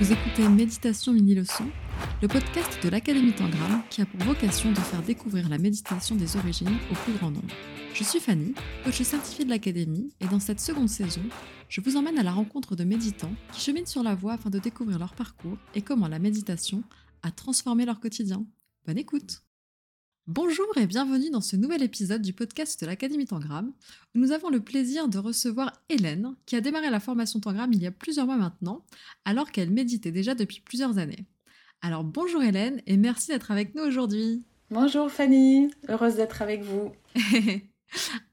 Vous écoutez Méditation Mini Leçon, le podcast de l'Académie Tangram qui a pour vocation de faire découvrir la méditation des origines au plus grand nombre. Je suis Fanny, coach certifiée de l'Académie, et dans cette seconde saison, je vous emmène à la rencontre de méditants qui cheminent sur la voie afin de découvrir leur parcours et comment la méditation a transformé leur quotidien. Bonne écoute Bonjour et bienvenue dans ce nouvel épisode du podcast de l'Académie Tangram, où nous avons le plaisir de recevoir Hélène, qui a démarré la formation Tangram il y a plusieurs mois maintenant, alors qu'elle méditait déjà depuis plusieurs années. Alors bonjour Hélène et merci d'être avec nous aujourd'hui. Bonjour Fanny, heureuse d'être avec vous.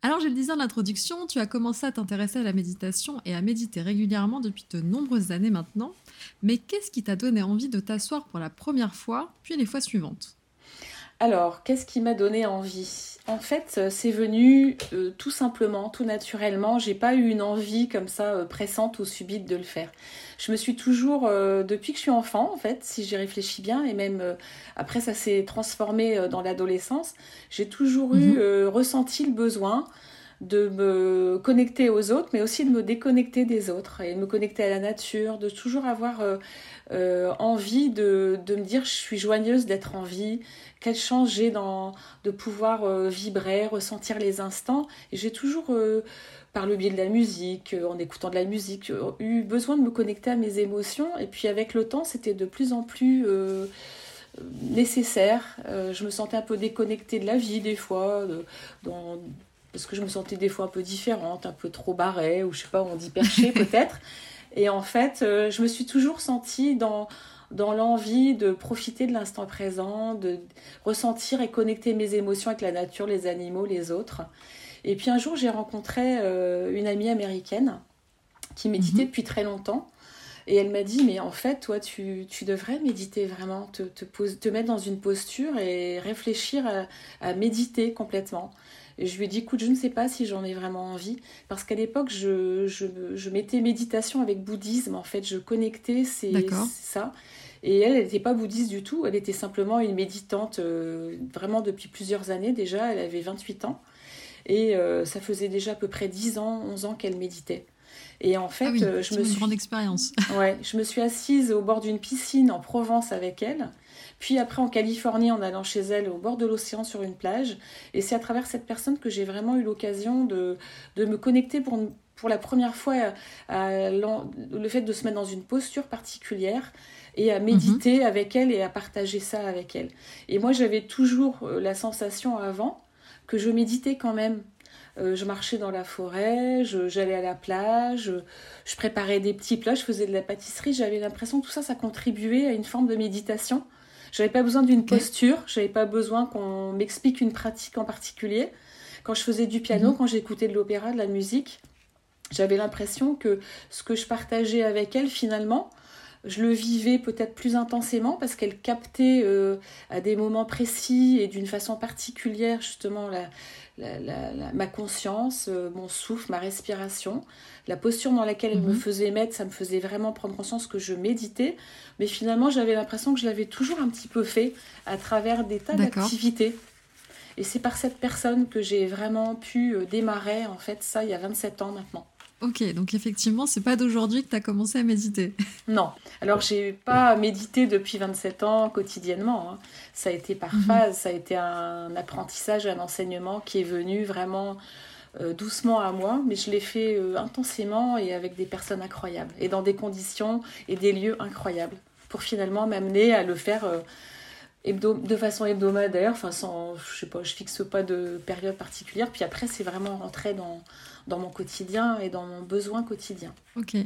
Alors, je le disais en introduction, tu as commencé à t'intéresser à la méditation et à méditer régulièrement depuis de nombreuses années maintenant. Mais qu'est-ce qui t'a donné envie de t'asseoir pour la première fois, puis les fois suivantes? Alors, qu'est-ce qui m'a donné envie? En fait, euh, c'est venu euh, tout simplement, tout naturellement. J'ai pas eu une envie comme ça euh, pressante ou subite de le faire. Je me suis toujours, depuis que je suis enfant, en fait, si j'y réfléchis bien, et même après ça s'est transformé dans l'adolescence, j'ai toujours eu mhm. ressenti le besoin de me connecter aux autres, mais aussi de me déconnecter des autres et de me connecter à la nature, de toujours avoir euh, envie de, de, me dire je suis joigneuse d'être en vie, quelle chance j'ai de pouvoir euh, vibrer, ressentir les instants. Et j'ai toujours, euh, par le biais de la musique, en écoutant de la musique, eu besoin de me connecter à mes émotions. Et puis avec le temps, c'était de plus en plus nécessaire. je me sentais un peu déconnectée de la vie des fois, dans, parce que je me sentais des fois un peu différente, un peu trop barrée, ou je sais pas, on dit perchée peut-être. Et en fait, euh, je me suis toujours sentie dans, dans l'envie de profiter de l'instant présent, de ressentir et connecter mes émotions avec la nature, les animaux, les autres. Et puis un jour, j'ai rencontré euh, une amie américaine qui méditait mhm. depuis très longtemps. Et elle m'a dit, mais en fait, toi, tu, tu devrais méditer vraiment, te, te, te, mettre dans une posture et réfléchir à méditer complètement. Et je lui ai dit, écoute, je ne sais pas si j'en ai vraiment envie, parce qu'à l'époque, je, je, je, mettais méditation avec bouddhisme, en fait, je connectais, c'est ça. Et elle, elle n'était pas bouddhiste du tout, elle était simplement une méditante, euh, vraiment depuis plusieurs années déjà, elle avait 28 ans. Et euh, ça faisait déjà à peu près 10 ans, 11 ans qu'elle méditait. Et en fait, ah euh, je me suis grande expérience. ouais, je me suis assise au bord d'une piscine en Provence avec elle. Puis après en Californie en allant chez elle au bord de l'océan sur une plage. Et c'est à travers cette personne que j'ai vraiment eu l'occasion de, de me connecter pour, pour la première fois à, le fait de se mettre dans une posture particulière et à méditer mhm. avec elle et à partager ça avec elle. Et moi j'avais toujours euh, la sensation avant que je méditais quand même. Euh, je marchais dans la forêt, j'allais à la plage, je, préparais des petits plats, je faisais de la pâtisserie. J'avais l'impression que tout ça, ça contribuait à une forme de méditation. J'avais pas besoin d'une posture, j'avais pas besoin qu'on m'explique une pratique en particulier. Quand je faisais du piano, mhm. quand j'écoutais de l'opéra, de la musique, j'avais l'impression que ce que je partageais avec elle, finalement, je le vivais peut-être plus intensément parce qu'elle captait euh, à des moments précis et d'une façon particulière justement la, ma conscience, euh, mon souffle, ma respiration, la posture dans laquelle elle me mhm. faisait mettre, ça me faisait vraiment prendre conscience que je méditais. Mais finalement, j'avais l'impression que je l'avais toujours un petit peu fait à travers des tas d'activités. Et c'est par cette personne que j'ai vraiment pu euh, démarrer, en fait, ça, il y a 27 ans maintenant. Ok, donc effectivement, c'est pas d'aujourd'hui que tu as commencé à méditer. Non. Alors, j'ai pas médité depuis 27 ans quotidiennement. Hein. Ça a été par mhm. phase, ça a été un apprentissage, un enseignement qui est venu vraiment euh, doucement à moi, mais je l'ai fait euh, intensément et avec des personnes incroyables et dans des conditions et des lieux incroyables pour finalement m'amener à le faire. Euh, de façon hebdomadaire, enfin sans, je sais pas, je fixe pas de période particulière. Puis après, c'est vraiment rentrer dans, dans mon quotidien et dans mon besoin quotidien. Ok.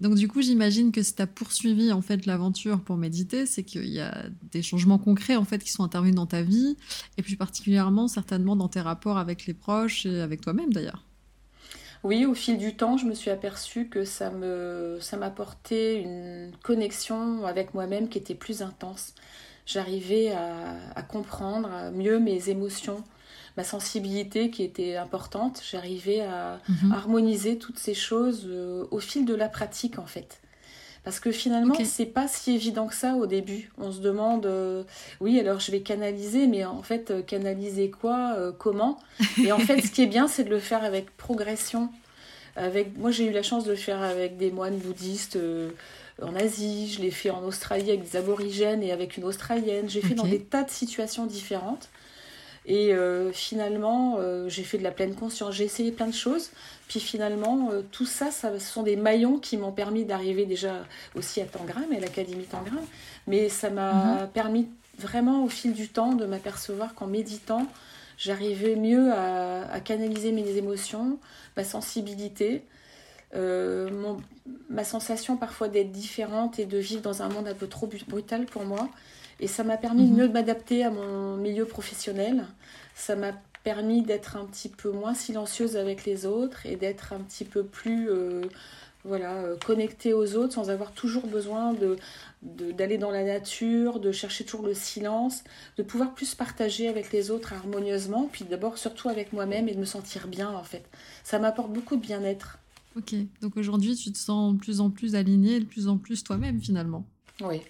Donc du coup, j'imagine que si tu as poursuivi en fait l'aventure pour méditer, c'est qu'il y a des changements concrets en fait qui sont intervenus dans ta vie et plus particulièrement certainement dans tes rapports avec les proches et avec toi-même d'ailleurs. Oui, au fil du temps, je me suis aperçue que ça me ça m'apportait une connexion avec moi-même qui était plus intense. J'arrivais à, à comprendre mieux mes émotions, ma sensibilité qui était importante, j'arrivais à mhm. harmoniser toutes ces choses euh, au fil de la pratique en fait. Parce que finalement, c'est pas si évident que ça au début. On se demande, euh, oui, alors je vais canaliser, mais en fait, euh, canaliser quoi, comment Et en fait, ce qui est bien, c'est de le faire avec progression. avec, moi, j'ai eu la chance de le faire avec des moines bouddhistes en Asie. Je l'ai fait en Australie avec des aborigènes et avec une Australienne. J'ai fait dans des tas de situations différentes. Et euh, finalement, euh, j'ai fait de la pleine conscience. J'ai essayé plein de choses. Puis finalement, tout ça, ça, ce sont des maillons qui m'ont permis d'arriver déjà aussi à Tangram et à l'Académie Tangram. Mais ça m'a mhm. permis vraiment au fil du temps de m'apercevoir qu'en méditant, j'arrivais mieux à, canaliser mes émotions, ma sensibilité, euh, ma sensation parfois d'être différente et de vivre dans un monde un peu trop brutal pour moi. Et ça m'a permis de mhm. mieux m'adapter à mon milieu professionnel. Ça m'a permis d'être un petit peu moins silencieuse avec les autres et d'être un petit peu plus euh, voilà, euh, connectée aux autres sans avoir toujours besoin de d'aller dans la nature, de chercher toujours le silence, de pouvoir plus partager avec les autres harmonieusement, puis d'abord surtout avec moi-même et de me sentir bien en fait. Ça m'apporte beaucoup de bien-être. Ok, donc aujourd'hui tu te sens de plus en plus aligné, de plus en plus toi-même finalement. Oui.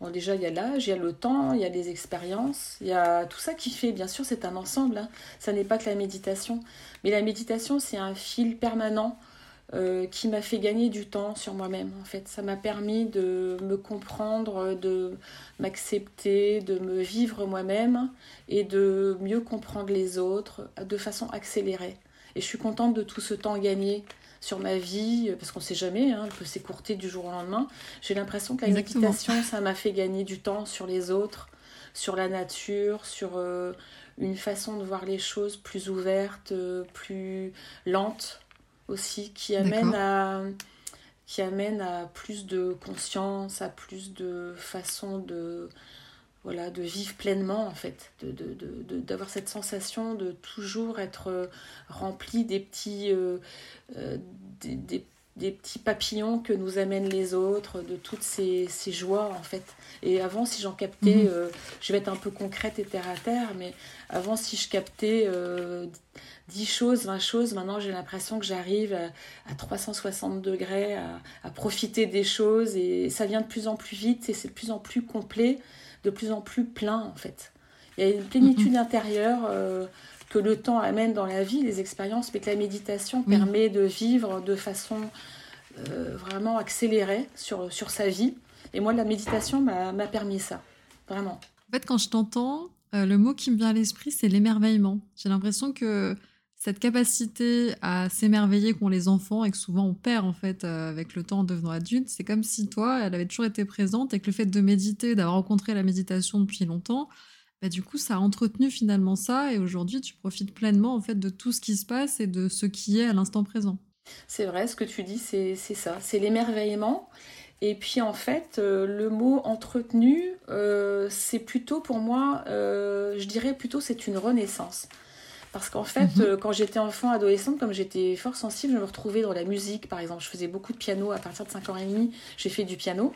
Bon, déjà, il y a l'âge, il y a le temps, il y a les expériences, il y a tout ça qui fait, bien sûr, c'est un ensemble. Hein. Ça n'est pas que la méditation. Mais la méditation, c'est un fil permanent euh, qui m'a fait gagner du temps sur moi-même en fait. Ça m'a permis de me comprendre, de m'accepter, de me vivre moi-même et de mieux comprendre les autres de façon accélérée. Et je suis contente de tout ce temps gagné sur ma vie, parce qu'on ne sait jamais, hein, elle peut s'écourter du jour au lendemain. J'ai l'impression que la méditation, ça m'a fait gagner du temps sur les autres, sur la nature, sur euh, une façon de voir les choses plus ouverte, euh, plus lente aussi, qui amène à qui amène à plus de conscience, à plus de façon de voilà de vivre pleinement en fait, de, d'avoir cette sensation de toujours être rempli des petits euh, euh, des, des petits papillons que nous amènent les autres, de toutes ces, ces joies en fait. Et avant, si j'en captais, mhm. euh, je vais être un peu concrète et terre à terre, mais avant, si je captais euh, 10 choses, 20 choses, maintenant j'ai l'impression que j'arrive à, 360 degrés à, à, profiter des choses et ça vient de plus en plus vite et c'est de plus en plus complet, de plus en plus plein en fait. Il y a une plénitude mhm. intérieure. Euh, que le temps amène dans la vie, les expériences, mais que la méditation permet de vivre de façon euh, vraiment accélérée sur, sur sa vie. Et moi, la méditation m'a permis ça, vraiment. En fait, quand je t'entends, euh, le mot qui me vient à l'esprit, c'est l'émerveillement. J'ai l'impression que cette capacité à s'émerveiller qu'ont les enfants et que souvent on perd en fait euh, avec le temps en devenant adulte, c'est comme si toi, elle avait toujours été présente et que le fait de méditer, d'avoir rencontré la méditation depuis longtemps, bah, du coup, ça a entretenu finalement ça et aujourd'hui, tu profites pleinement en fait de tout ce qui se passe et de ce qui est à l'instant présent. C'est vrai, ce que tu dis, c'est ça, c'est l'émerveillement. Et puis en fait, euh, le mot entretenu, euh, c'est plutôt pour moi, je dirais plutôt c'est une renaissance. Parce qu'en fait, mhm. quand j'étais enfant, adolescente, comme j'étais fort sensible, je me retrouvais dans la musique, par exemple. Je faisais beaucoup de piano à partir de 5 ans et demi, j'ai fait du piano.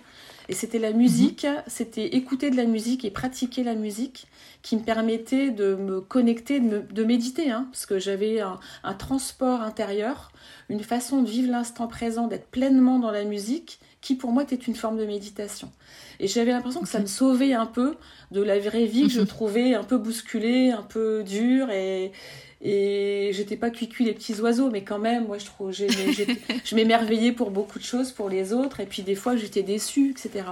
Et c'était la musique, c'était écouter de la musique et pratiquer la musique qui me permettait de me connecter, de, méditer, hein, parce que j'avais un, transport intérieur, une façon de vivre l'instant présent, d'être pleinement dans la musique, qui pour moi était une forme de méditation. Et j'avais l'impression que ça me sauvait un peu de la vraie vie que je mhm. trouvais un peu bousculée, un peu dure et, et j'étais pas cuicui les petits oiseaux, mais quand même, moi, je trouve, je m'émerveillais pour beaucoup de choses, pour les autres, et puis des fois, j'étais déçue, etc.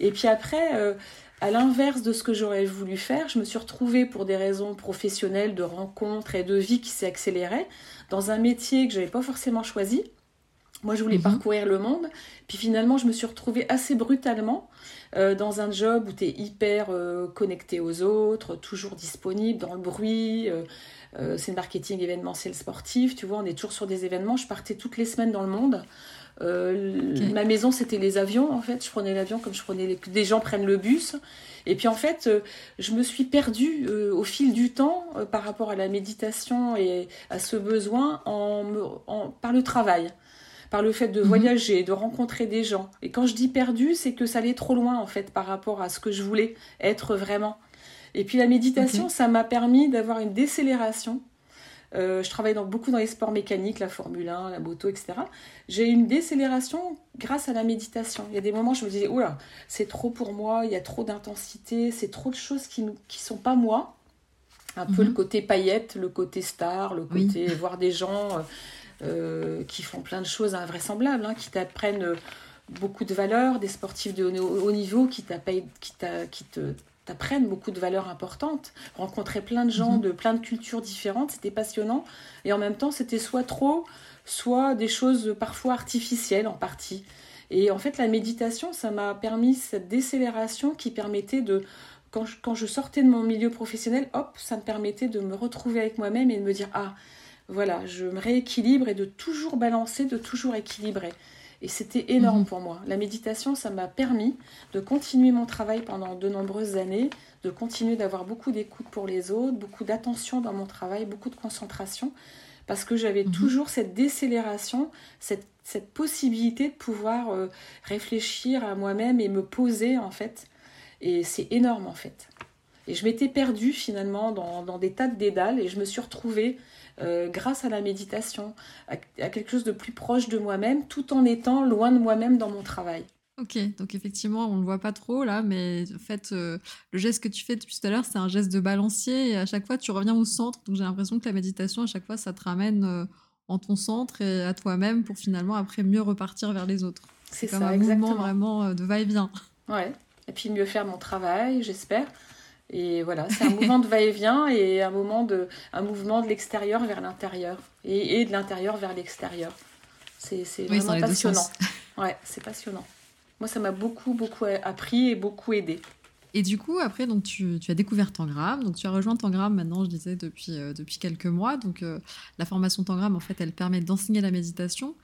Et puis après, euh, à l'inverse de ce que j'aurais voulu faire, je me suis retrouvée pour des raisons professionnelles, de rencontres et de vie qui s'est accélérée, dans un métier que j'avais pas forcément choisi. Moi, je voulais mhm. parcourir le monde. Puis finalement, je me suis retrouvée assez brutalement euh, dans un job où tu es hyper euh, connecté aux autres, toujours disponible dans le bruit. Euh, c'est le marketing événementiel sportif, tu vois, on est toujours sur des événements. Je partais toutes les semaines dans le monde. Euh, ma maison, c'était les avions, en fait. Je prenais l'avion comme je prenais les... des gens prennent le bus. Et puis, en fait, euh, je me suis perdue au fil du temps par rapport à la méditation et à ce besoin en, par le travail par le fait de mhm. voyager, de rencontrer des gens. Et quand je dis perdu, c'est que ça allait trop loin en fait par rapport à ce que je voulais être vraiment. Et puis la méditation, ça m'a permis d'avoir une décélération. Euh, je travaille dans, beaucoup dans les sports mécaniques, la Formule 1, la moto, etc. J'ai une décélération grâce à la méditation. Il y a des moments où je me disais, oula, c'est trop pour moi, il y a trop d'intensité, c'est trop de choses qui ne sont pas moi. Un peu le mhm. côté paillette, le côté star, le côté voir des gens. Euh, qui font plein de choses invraisemblables, hein, qui t'apprennent beaucoup de valeurs, des sportifs de haut niveau qui, qui, qui te t'apprennent beaucoup de valeurs importantes. Rencontrer plein de gens mhm. de plein de cultures différentes, c'était passionnant. Et en même temps, c'était soit trop, soit des choses parfois artificielles en partie. Et en fait, la méditation, ça m'a permis cette décélération qui permettait de, quand je, quand je, sortais de mon milieu professionnel, hop, ça me permettait de me retrouver avec moi-même et de me dire, ah, voilà, je me rééquilibre et de toujours balancer, de toujours équilibrer. Et c'était énorme mhm. pour moi. La méditation, ça m'a permis de continuer mon travail pendant de nombreuses années, de continuer d'avoir beaucoup d'écoute pour les autres, beaucoup d'attention dans mon travail, beaucoup de concentration, parce que j'avais mhm. toujours cette décélération, cette, cette, possibilité de pouvoir euh, réfléchir à moi-même et me poser en fait. Et c'est énorme en fait. Et je m'étais perdue finalement dans, dans, des tas de dédales et je me suis retrouvée euh, grâce à la méditation, à, quelque chose de plus proche de moi-même, tout en étant loin de moi-même dans mon travail. Ok, donc effectivement, on ne le voit pas trop là, mais en fait, euh, le geste que tu fais depuis tout à l'heure, c'est un geste de balancier et à chaque fois, tu reviens au centre. Donc j'ai l'impression que la méditation, à chaque fois, ça te ramène euh, en ton centre et à toi-même pour finalement après mieux repartir vers les autres. C'est comme un mouvement vraiment de va-et-vient. Ouais, et puis mieux faire mon travail, j'espère. Et voilà, c'est un mouvement de va-et-vient et un, moment de, un mouvement de l'extérieur vers l'intérieur et, de l'intérieur vers l'extérieur. C'est vraiment passionnant. Ouais, c'est passionnant. Moi, ça m'a beaucoup, beaucoup appris et beaucoup aidé. Et du coup, après, donc, tu, tu, as découvert Tangram. Donc, tu as rejoint Tangram maintenant, je disais, depuis, euh, depuis quelques mois. Donc, euh, la formation Tangram, en fait, elle permet d'enseigner la méditation.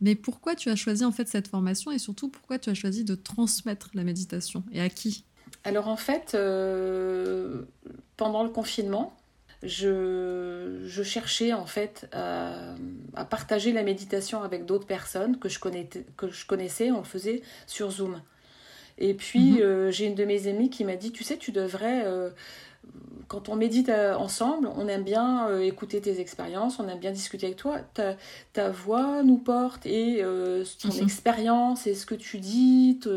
Mais pourquoi tu as choisi, en fait, cette formation et surtout, pourquoi tu as choisi de transmettre la méditation? Et à qui? Alors en fait, euh, pendant le confinement, je, cherchais en fait à, partager la méditation avec d'autres personnes que je, que je connaissais, on le faisait sur Zoom. Et puis mhm. euh, j'ai une de mes amies qui m'a dit, tu sais, tu devrais euh, quand on médite euh, ensemble, on aime bien euh, écouter tes expériences, on aime bien discuter avec toi. Ta, ta voix nous porte et euh, ton mhm. expérience et ce que tu dis, tu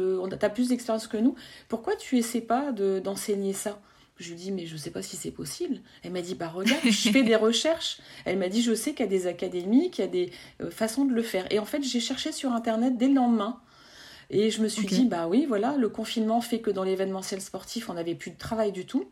as plus d'expérience que nous. Pourquoi tu essaies pas d'enseigner ça? Je lui dis, mais je ne sais pas si c'est possible. Elle m'a dit, bah regarde, je fais des recherches. Elle m'a dit, je sais qu'il y a des académies, qu'il y a des façons de le faire. Et en fait, j'ai cherché sur Internet dès le lendemain. Et je me suis dit, bah oui, voilà, le confinement fait que dans l'événementiel sportif, on n'avait plus de travail du tout.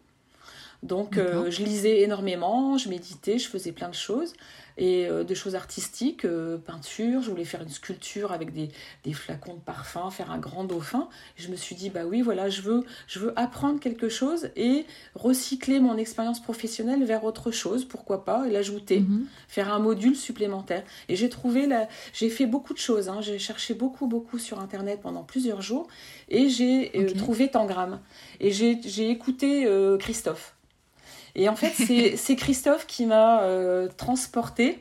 Donc euh, je lisais énormément, je méditais, je faisais plein de choses et euh, des choses artistiques, euh, peinture, je voulais faire une sculpture avec des, des, flacons de parfum, faire un grand dauphin. je me suis dit bah oui voilà je veux je veux apprendre quelque chose et recycler mon expérience professionnelle vers autre chose, pourquoi pas, l'ajouter, mhm. faire un module supplémentaire. Et j'ai trouvé la, j'ai fait beaucoup de choses, hein. j'ai cherché beaucoup beaucoup sur internet pendant plusieurs jours et j'ai trouvé Tangram et j'ai écouté Christophe. Et en fait, c'est Christophe qui m'a euh, transporté.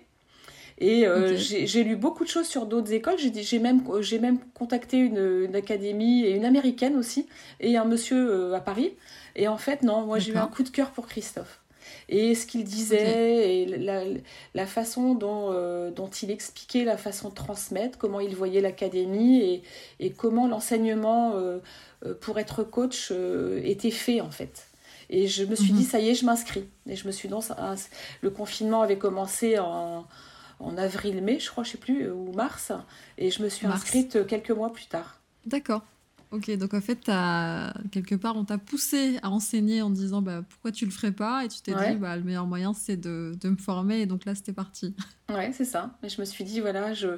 Et euh, j'ai lu beaucoup de choses sur d'autres écoles. J'ai même, même contacté une, une, académie et une américaine aussi, et un monsieur euh, à Paris. Et en fait, non, moi j'ai eu un coup de cœur pour Christophe. Et ce qu'il disait, et la, la, façon dont, dont il expliquait la façon de transmettre, comment il voyait l'académie et, et comment l'enseignement pour être coach était fait en fait. Et je me suis dit, mhm. ça y est, je m'inscris. Et je me suis dans le confinement avait commencé en, en avril-mai, je crois, je sais plus, ou mars. Et je me suis inscrite quelques mois plus tard. D'accord. Ok, donc en fait, as, quelque part, on t'a poussé à enseigner en disant bah, pourquoi tu le ferais pas? Et tu t'es dit, bah, le meilleur moyen, c'est de, de, me former. Et donc là, c'était parti. Ouais, c'est ça. Et je me suis dit, voilà, je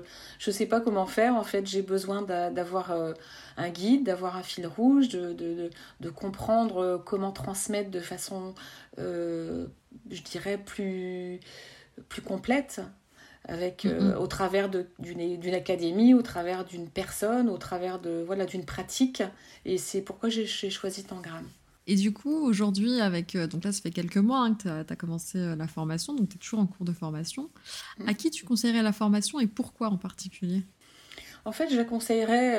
ne sais pas comment faire. En fait, j'ai besoin d'avoir euh, un guide, d'avoir un fil rouge, de, de, de, comprendre euh, comment transmettre de façon, euh, je dirais, plus, plus complète avec euh, au travers d'une académie, au travers d'une personne, au travers de voilà d'une pratique. Et c'est pourquoi j'ai choisi Tangram. Et du coup, aujourd'hui, avec euh, donc là, ça fait quelques mois hein, que tu as, commencé euh, la formation, donc tu es toujours en cours de formation. À qui tu conseillerais la formation et pourquoi en particulier? En fait, je la conseillerais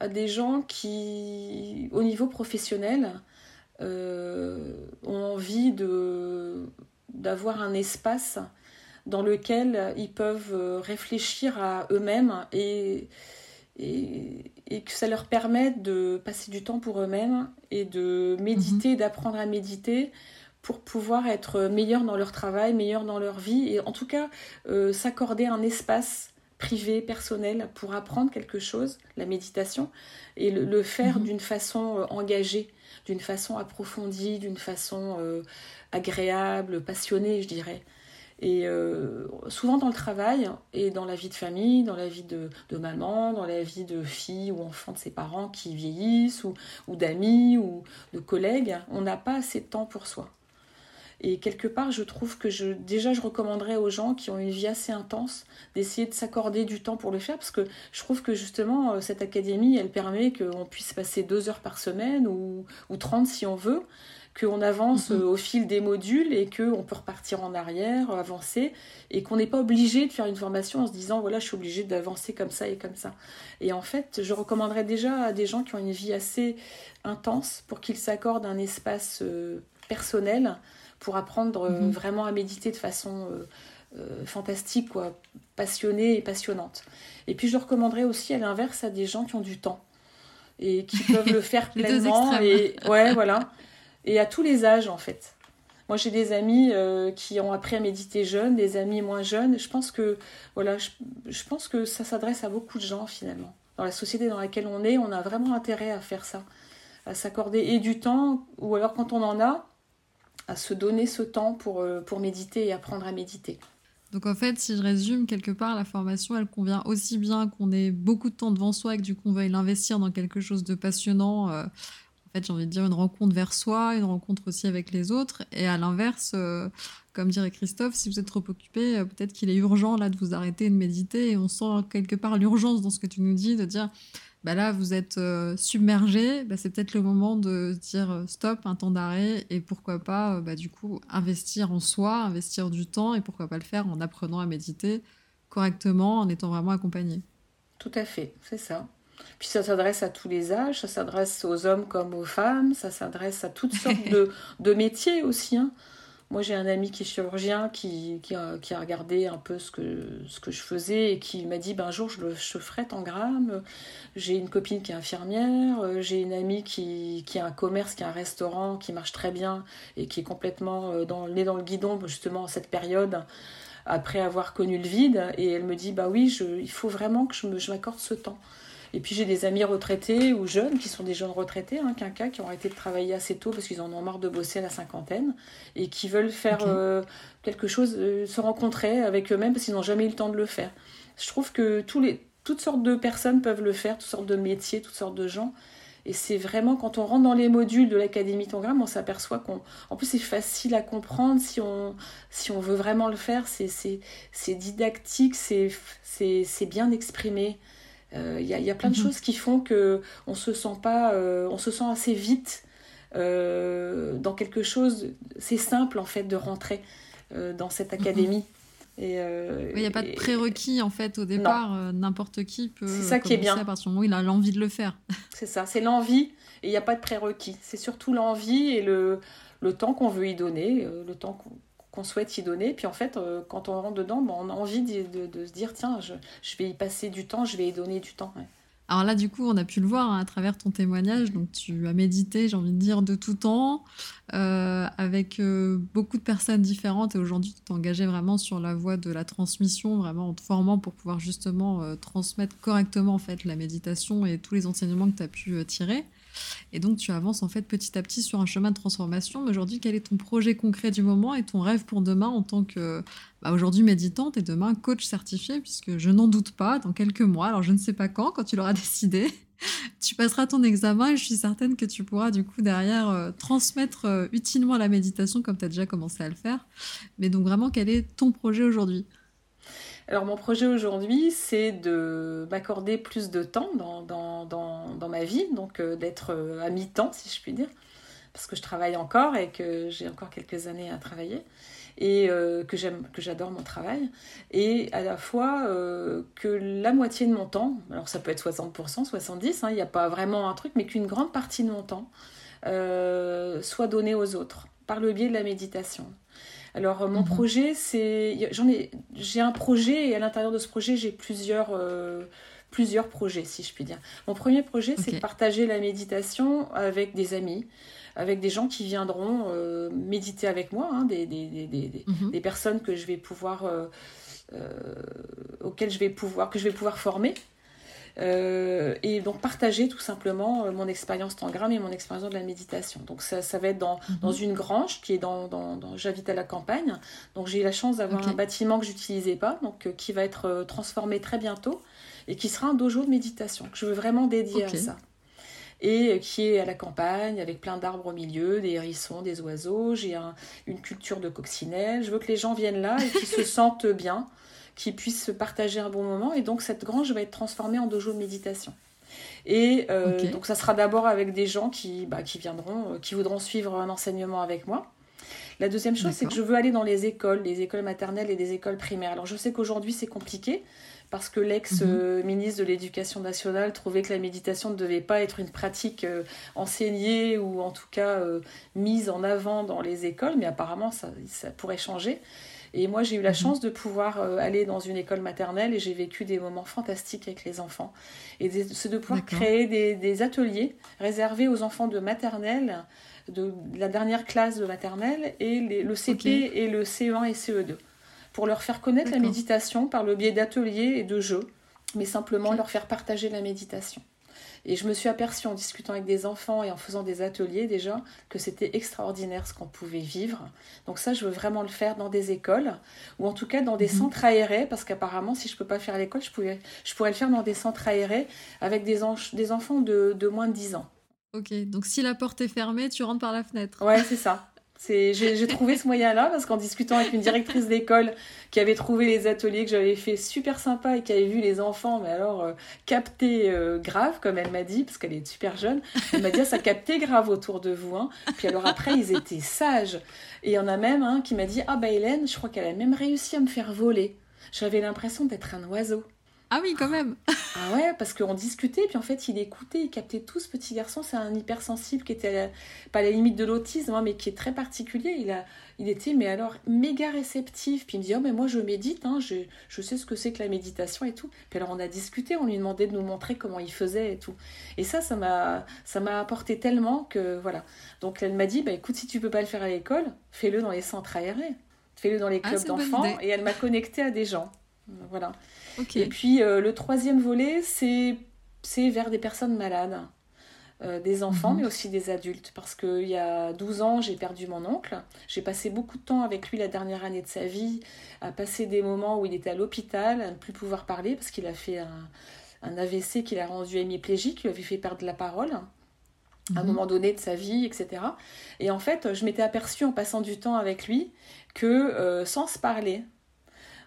à des gens qui, au niveau professionnel, ont envie d'avoir un espace dans lequel ils peuvent euh, réfléchir à eux-mêmes et, et, que ça leur permette de passer du temps pour eux-mêmes et de méditer, mhm. d'apprendre à méditer pour pouvoir être meilleurs dans leur travail, meilleurs dans leur vie et en tout cas euh, s'accorder un espace privé, personnel pour apprendre quelque chose, la méditation, et le, faire mhm. d'une façon euh, engagée, d'une façon approfondie, d'une façon euh, agréable, passionnée, je dirais. Et souvent dans le travail et dans la vie de famille, dans la vie de, maman, dans la vie de fille ou enfant de ses parents qui vieillissent, ou, d'amis, ou de collègues, on n'a pas assez de temps pour soi. Et quelque part, je trouve que déjà, je recommanderais aux gens qui ont une vie assez intense d'essayer de s'accorder du temps pour le faire, parce que je trouve que justement, euh, cette académie, elle permet qu'on puisse passer deux heures par semaine ou, 30 si on veut, qu'on avance mhm. au fil des modules et qu'on peut repartir en arrière, avancer, et qu'on n'est pas obligé de faire une formation en se disant, voilà, je suis obligé d'avancer comme ça et comme ça. Et en fait, je recommanderais déjà à des gens qui ont une vie assez intense pour qu'ils s'accordent un espace euh, personnel pour apprendre euh, mhm. vraiment à méditer de façon euh, fantastique, quoi, passionnée et passionnante. Et puis je recommanderais aussi à l'inverse à des gens qui ont du temps et qui peuvent le faire pleinement. et ouais, voilà. Et à tous les âges en fait. Moi, j'ai des amis qui ont appris à méditer jeunes, des amis moins jeunes. Je pense que voilà, je, pense que ça s'adresse à beaucoup de gens finalement. Dans la société dans laquelle on est, on a vraiment intérêt à faire ça, à s'accorder et du temps, ou alors quand on en a, à se donner ce temps pour, euh, pour méditer et apprendre à méditer. Donc en fait, si je résume, quelque part, la formation, elle convient aussi bien qu'on ait beaucoup de temps devant soi et que du coup on veuille l'investir dans quelque chose de passionnant. Euh, fait, j'ai envie de dire une rencontre vers soi, une rencontre aussi avec les autres. Et à l'inverse, euh, comme dirait Christophe, si vous êtes trop occupé, peut-être qu'il est urgent là de vous arrêter de méditer. Et on sent quelque part l'urgence dans ce que tu nous dis, de dire bah là, vous êtes euh, submergé, bah c'est peut-être le moment de dire euh, stop, un temps d'arrêt, et pourquoi pas, euh, bah, du coup, investir en soi, investir du temps, et pourquoi pas le faire en apprenant à méditer correctement, en étant vraiment accompagné. Tout à fait, c'est ça. Puis ça s'adresse à tous les âges, ça s'adresse aux hommes comme aux femmes, ça s'adresse à toutes sortes de, de métiers aussi. Hein. Moi, j'ai un ami qui est chirurgien qui, qui, a, qui, a, regardé un peu ce que, ce que je faisais et qui m'a dit ben, un jour je, le, je ferai en grammes. J'ai une copine qui est infirmière, j'ai une amie qui, qui, a un commerce, qui a un restaurant qui marche très bien et qui est complètement euh, dans, née dans le guidon, justement, en cette période après avoir connu le vide. Et elle me dit bah oui, je, il faut vraiment que je m'accorde ce temps. Et puis j'ai des amis retraités ou jeunes qui sont des jeunes retraités, hein, quinca, qui ont arrêté de travailler assez tôt parce qu'ils en ont marre de bosser à la cinquantaine et qui veulent faire euh, quelque chose, euh, se rencontrer avec eux-mêmes parce qu'ils n'ont jamais eu le temps de le faire. Je trouve que tous les, toutes sortes de personnes peuvent le faire, toutes sortes de métiers, toutes sortes de gens. Et c'est vraiment quand on rentre dans les modules de l'Académie Tangram, on s'aperçoit qu'on. En plus, c'est facile à comprendre si on, si on veut vraiment le faire. C'est didactique, c'est bien exprimé. Il euh, y, y, a plein de mhm. choses qui font que on se sent pas, euh, on se sent assez vite euh, dans quelque chose. C'est simple en fait de rentrer dans cette mhm. académie. Il n'y a pas de prérequis en fait au départ. N'importe qui peut. C'est ça qui est bien. À partir du moment où il a l'envie de le faire. C'est ça, c'est l'envie et il n'y a pas de prérequis. C'est surtout l'envie et le, le temps qu'on veut y donner, le temps qu'on souhaite y donner. Puis en fait, euh, quand on rentre dedans, ben, on a envie de, se dire, tiens, je, vais y passer du temps, je vais y donner du temps. Alors là, du coup, on a pu le voir hein, à travers ton témoignage. Donc, tu as médité, j'ai envie de dire, de tout temps, euh, avec euh, beaucoup de personnes différentes. Et aujourd'hui, tu t'es engagé vraiment sur la voie de la transmission, vraiment en te formant pour pouvoir justement transmettre correctement en fait la méditation et tous les enseignements que tu as pu tirer. Et donc, tu avances en fait petit à petit sur un chemin de transformation. Mais aujourd'hui, quel est ton projet concret du moment et ton rêve pour demain en tant que, bah, aujourd'hui méditante et demain coach certifié, puisque je n'en doute pas, dans quelques mois, alors je ne sais pas quand, quand tu l'auras décidé, tu passeras ton examen et je suis certaine que tu pourras du coup derrière euh, transmettre euh, utilement la méditation comme tu as déjà commencé à le faire. Mais donc vraiment, quel est ton projet aujourd'hui? Alors mon projet aujourd'hui, c'est de m'accorder plus de temps dans, dans, dans, dans ma vie, donc euh, d'être euh, à mi-temps, si je puis dire, parce que je travaille encore et que j'ai encore quelques années à travailler et euh, que j'aime que j'adore mon travail et à la fois que la moitié de mon temps alors ça peut être 60% 70 hein, il n'y a pas vraiment un truc mais qu'une grande partie de mon temps soit donnée aux autres par le biais de la méditation alors mon mhm. projet, c'est j'en ai j'ai un projet et à l'intérieur de ce projet j'ai plusieurs euh, plusieurs projets si je puis dire. Mon premier projet c'est de partager la méditation avec des amis, avec des gens qui viendront méditer avec moi, hein, des, des, des, mhm. des, personnes que je vais pouvoir, auxquelles je vais pouvoir, que je vais pouvoir former. Euh, et donc partager tout simplement euh, mon expérience tangram et mon expérience de la méditation. Donc ça, ça va être dans, mhm. dans une grange qui est dans, dans, j'habite à la campagne. Donc j'ai eu la chance d'avoir un bâtiment que j'utilisais pas, donc euh, qui va être transformé très bientôt et qui sera un dojo de méditation que je veux vraiment dédier à ça et qui est à la campagne avec plein d'arbres au milieu, des hérissons, des oiseaux. J'ai une culture de coccinelle. Je veux que les gens viennent là et qu'ils se sentent bien qui puissent partager un bon moment. Et donc cette grange va être transformée en dojo de méditation. Et euh, donc ça sera d'abord avec des gens qui, bah, qui viendront, euh, qui voudront suivre un enseignement avec moi. La deuxième chose, c'est que je veux aller dans les écoles, les écoles maternelles et des écoles primaires. Alors je sais qu'aujourd'hui c'est compliqué parce que l'ex-ministre de l'Éducation nationale trouvait que la méditation ne devait pas être une pratique euh, enseignée ou en tout cas mise en avant dans les écoles, mais apparemment ça, ça pourrait changer. Et moi, j'ai eu la mhm. chance de pouvoir euh, aller dans une école maternelle et j'ai vécu des moments fantastiques avec les enfants. Et c'est de pouvoir créer des, ateliers réservés aux enfants de maternelle, de la dernière classe de maternelle, et le CP et le CE1 et CE2, pour leur faire connaître la méditation par le biais d'ateliers et de jeux, mais simplement leur faire partager la méditation. Et je me suis aperçue en discutant avec des enfants et en faisant des ateliers déjà que c'était extraordinaire ce qu'on pouvait vivre. Donc ça, je veux vraiment le faire dans des écoles ou en tout cas dans des mhm. centres aérés parce qu'apparemment, si je ne peux pas faire l'école, je, je pourrais le faire dans des centres aérés avec des, des enfants de, de moins de 10 ans. Ok, donc si la porte est fermée, tu rentres par la fenêtre. Ouais, c'est ça. J'ai trouvé ce moyen-là parce qu'en discutant avec une directrice d'école qui avait trouvé les ateliers que j'avais fait super sympa et qui avait vu les enfants, mais alors euh, capter euh, grave, comme elle m'a dit, parce qu'elle est super jeune, elle m'a dit ah, ça captait grave autour de vous. Hein. Puis alors après, ils étaient sages. Et il y en a même un qui m'a dit Ah bah Hélène, je crois qu'elle a même réussi à me faire voler. J'avais l'impression d'être un oiseau. Ah oui, quand même. ah ouais, parce qu'on discutait, puis en fait, il écoutait, il captait tout. Ce petit garçon, c'est un hypersensible qui était pas à la limite de l'autisme, hein, mais qui est très particulier. Il, a, il était, mais alors, méga réceptif. Puis il me dit, oh, mais moi, je médite, hein, je, je sais ce que c'est que la méditation et tout. Puis alors, on a discuté, on lui demandait de nous montrer comment il faisait et tout. Et ça, ça m'a, ça m'a apporté tellement que, voilà. Donc, elle m'a dit, bah écoute, si tu peux pas le faire à l'école, fais-le dans les centres aérés. Fais-le dans les ah, clubs d'enfants. Et elle m'a connecté à des gens. Voilà. Et puis euh, le troisième volet, c'est vers des personnes malades. Euh, des enfants, mhm. mais aussi des adultes. Parce qu'il y a 12 ans, j'ai perdu mon oncle. J'ai passé beaucoup de temps avec lui la dernière année de sa vie, à passer des moments où il était à l'hôpital, à ne plus pouvoir parler, parce qu'il a fait un, un AVC qui l'a rendu hémiplégique, qui lui avait fait perdre la parole à un mhm. moment donné de sa vie, etc. Et en fait, je m'étais aperçue en passant du temps avec lui que euh, sans se parler,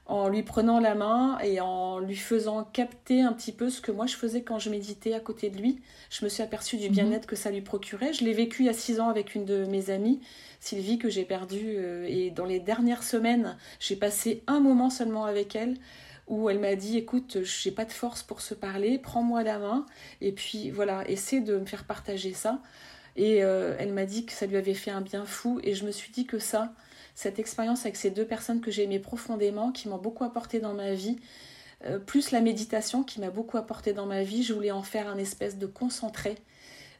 en lui prenant la main et en lui faisant capter un petit peu ce que moi je faisais quand je méditais à côté de lui. Je me suis aperçue du mhm. bien-être que ça lui procurait. Je l'ai vécu il y a six ans avec une de mes amies, Sylvie, que j'ai perdue. Euh, et dans les dernières semaines, j'ai passé un moment seulement avec elle où elle m'a dit écoute, j'ai pas de force pour se parler, prends-moi la main et puis voilà, essaie de me faire partager ça. Et euh, elle m'a dit que ça lui avait fait un bien fou et je me suis dit que ça, cette expérience avec ces deux personnes que j'ai aimées profondément, qui m'ont beaucoup apporté dans ma vie, euh, plus la méditation qui m'a beaucoup apporté dans ma vie, je voulais en faire un espèce de concentré,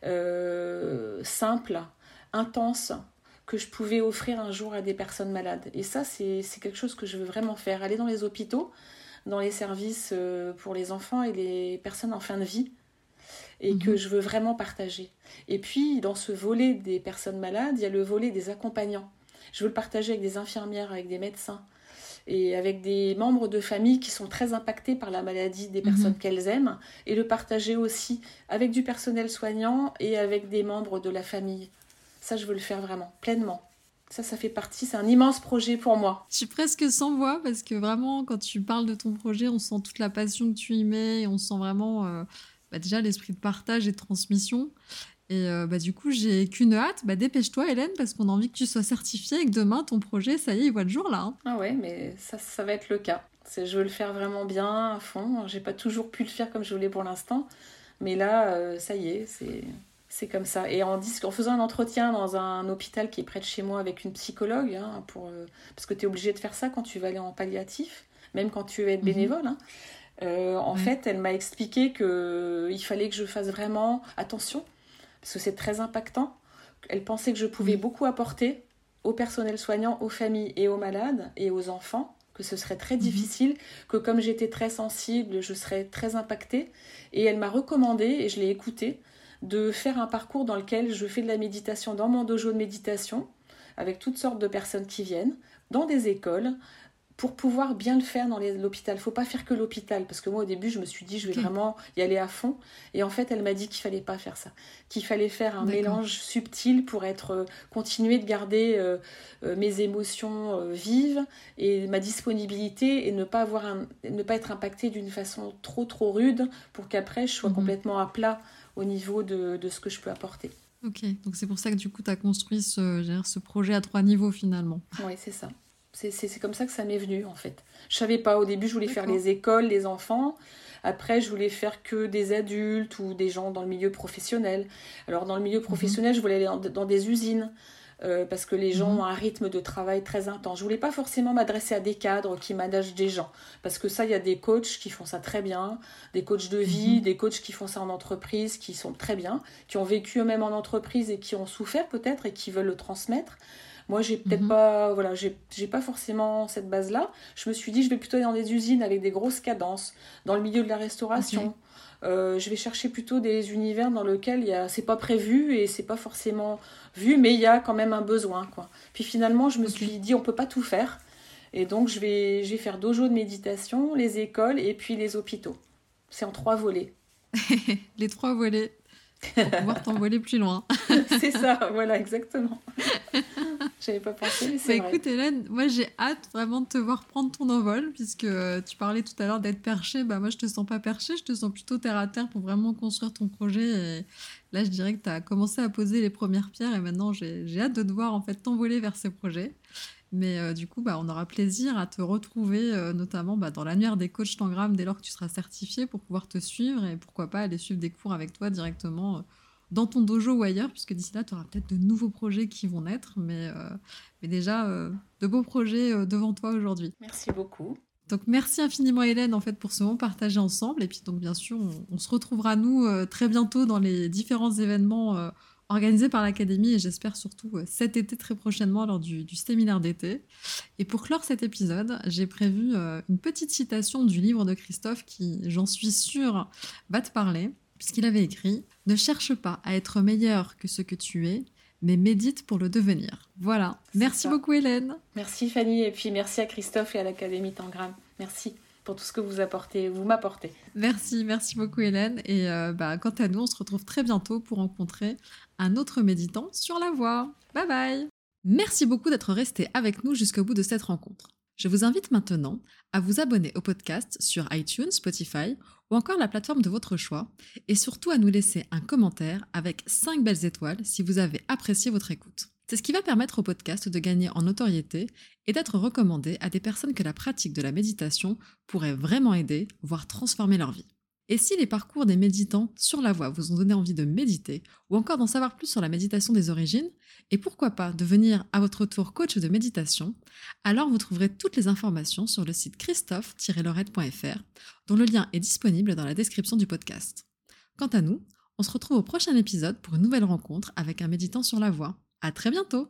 euh, simple, intense, que je pouvais offrir un jour à des personnes malades. Et ça, c'est quelque chose que je veux vraiment faire. Aller dans les hôpitaux, dans les services euh, pour les enfants et les personnes en fin de vie, et que mhm. je veux vraiment partager. Et puis, dans ce volet des personnes malades, il y a le volet des accompagnants. Je veux le partager avec des infirmières, avec des médecins et avec des membres de famille qui sont très impactés par la maladie des personnes mhm. qu'elles aiment et le partager aussi avec du personnel soignant et avec des membres de la famille. Ça, je veux le faire vraiment, pleinement. Ça, ça fait partie, c'est un immense projet pour moi. Je suis presque sans voix parce que vraiment, quand tu parles de ton projet, on sent toute la passion que tu y mets et on sent vraiment euh, bah, déjà l'esprit de partage et de transmission. Et euh, bah, du coup, j'ai qu'une hâte. Bah, dépêche-toi, Hélène, parce qu'on a envie que tu sois certifiée et que demain, ton projet, ça y est, il voit le jour là. Hein. Ah ouais, mais ça, ça va être le cas. Je veux le faire vraiment bien, à fond. J'ai pas toujours pu le faire comme je voulais pour l'instant. Mais là, euh, ça y est, c'est. C'est comme ça. Et en, en faisant un entretien dans un hôpital qui est près de chez moi avec une psychologue, hein, pour, euh, parce que tu es obligé de faire ça quand tu vas aller en palliatif, même quand tu veux être mhm. bénévole. Hein. en fait, elle m'a expliqué qu'il fallait que je fasse vraiment attention parce que c'est très impactant elle pensait que je pouvais beaucoup apporter au personnel soignant, aux familles et aux malades et aux enfants que ce serait très mhm. difficile, que comme j'étais très sensible, je serais très impactée. Et elle m'a recommandé, et je l'ai écouté, de faire un parcours dans lequel je fais de la méditation dans mon dojo de méditation, avec toutes sortes de personnes qui viennent, dans des écoles, pour pouvoir bien le faire dans l'hôpital. Faut pas faire que l'hôpital, parce que moi au début je me suis dit je vais vraiment y aller à fond, et en fait elle m'a dit qu'il fallait pas faire ça, qu'il fallait faire un mélange subtil pour être euh, continuer de garder euh, euh, mes émotions vives et ma disponibilité et ne pas avoir ne pas être impacté d'une façon trop trop rude pour qu'après je sois mhm. complètement à plat au niveau de, de, ce que je peux apporter. Ok, donc c'est pour ça que du coup tu as construit ce, ce projet à trois niveaux finalement. Oui, c'est ça. C'est comme ça que ça m'est venu en fait. Je savais pas au début, je voulais faire les écoles, les enfants. Après, je voulais faire que des adultes ou des gens dans le milieu professionnel. Alors dans le milieu mhm. professionnel, je voulais aller dans, des usines. Euh, parce que les gens mhm. ont un rythme de travail très intense. Je voulais pas forcément m'adresser à des cadres qui managent des gens, parce que ça, il y a des coachs qui font ça très bien, des coachs de vie, mhm. des coachs qui font ça en entreprise, qui sont très bien, qui ont vécu eux-mêmes en entreprise et qui ont souffert peut-être et qui veulent le transmettre. Moi, j'ai peut-être mhm. pas, voilà, j'ai pas forcément cette base-là. Je me suis dit, je vais plutôt aller dans des usines avec des grosses cadences, dans le milieu de la restauration. Euh, je vais chercher plutôt des univers dans lesquels il c'est pas prévu et c'est pas forcément vu, mais il y a quand même un besoin, quoi. Puis finalement, je me suis dit, on peut pas tout faire. Et donc, je vais, je vais faire dojo de méditation, les écoles et puis les hôpitaux. C'est en trois volets. les trois volets pour pouvoir t'envoler plus loin. c'est ça, voilà, exactement. J'avais pas pensé, mais c'est bah, Écoute, Hélène, moi j'ai hâte vraiment de te voir prendre ton envol, puisque euh, tu parlais tout à l'heure d'être perché. Bah, moi, je te sens pas perché, je te sens plutôt terre à terre pour vraiment construire ton projet. Et là, je dirais que tu as commencé à poser les premières pierres et maintenant, j'ai hâte de te voir en fait t'envoler vers ces projets. Mais euh, du coup, bah, on aura plaisir à te retrouver, euh, notamment bah, dans l'annuaire des coachs Tangram dès lors que tu seras certifié pour pouvoir te suivre et pourquoi pas aller suivre des cours avec toi directement euh, dans ton dojo ou ailleurs, puisque d'ici là, tu auras peut-être de nouveaux projets qui vont naître, mais, mais déjà de beaux projets devant toi aujourd'hui. Merci beaucoup. Donc merci infiniment Hélène en fait pour ce moment partagé ensemble et puis donc bien sûr on, se retrouvera nous très bientôt dans les différents événements organisé par l'Académie et j'espère surtout euh, cet été très prochainement lors du, séminaire d'été. Et pour clore cet épisode, j'ai prévu euh, une petite citation du livre de Christophe qui, j'en suis sûre, va te parler, puisqu'il avait écrit ⁇ Ne cherche pas à être meilleur que ce que tu es, mais médite pour le devenir. Voilà. Merci beaucoup Hélène. Merci Fanny et puis merci à Christophe et à l'Académie Tangram. Merci pour tout ce que vous apportez, vous m'apportez. Merci, merci beaucoup Hélène. Et euh, bah, quant à nous, on se retrouve très bientôt pour rencontrer un autre méditant sur la voie. Bye bye Merci beaucoup d'être resté avec nous jusqu'au bout de cette rencontre. Je vous invite maintenant à vous abonner au podcast sur iTunes, Spotify ou encore la plateforme de votre choix et surtout à nous laisser un commentaire avec 5 belles étoiles si vous avez apprécié votre écoute. C'est ce qui va permettre au podcast de gagner en notoriété et d'être recommandé à des personnes que la pratique de la méditation pourrait vraiment aider, voire transformer leur vie. Et si les parcours des méditants sur la voie vous ont donné envie de méditer ou encore d'en savoir plus sur la méditation des origines, et pourquoi pas devenir à votre tour coach de méditation, alors vous trouverez toutes les informations sur le site christophe-lorette.fr dont le lien est disponible dans la description du podcast. Quant à nous, on se retrouve au prochain épisode pour une nouvelle rencontre avec un méditant sur la voie. À très bientôt!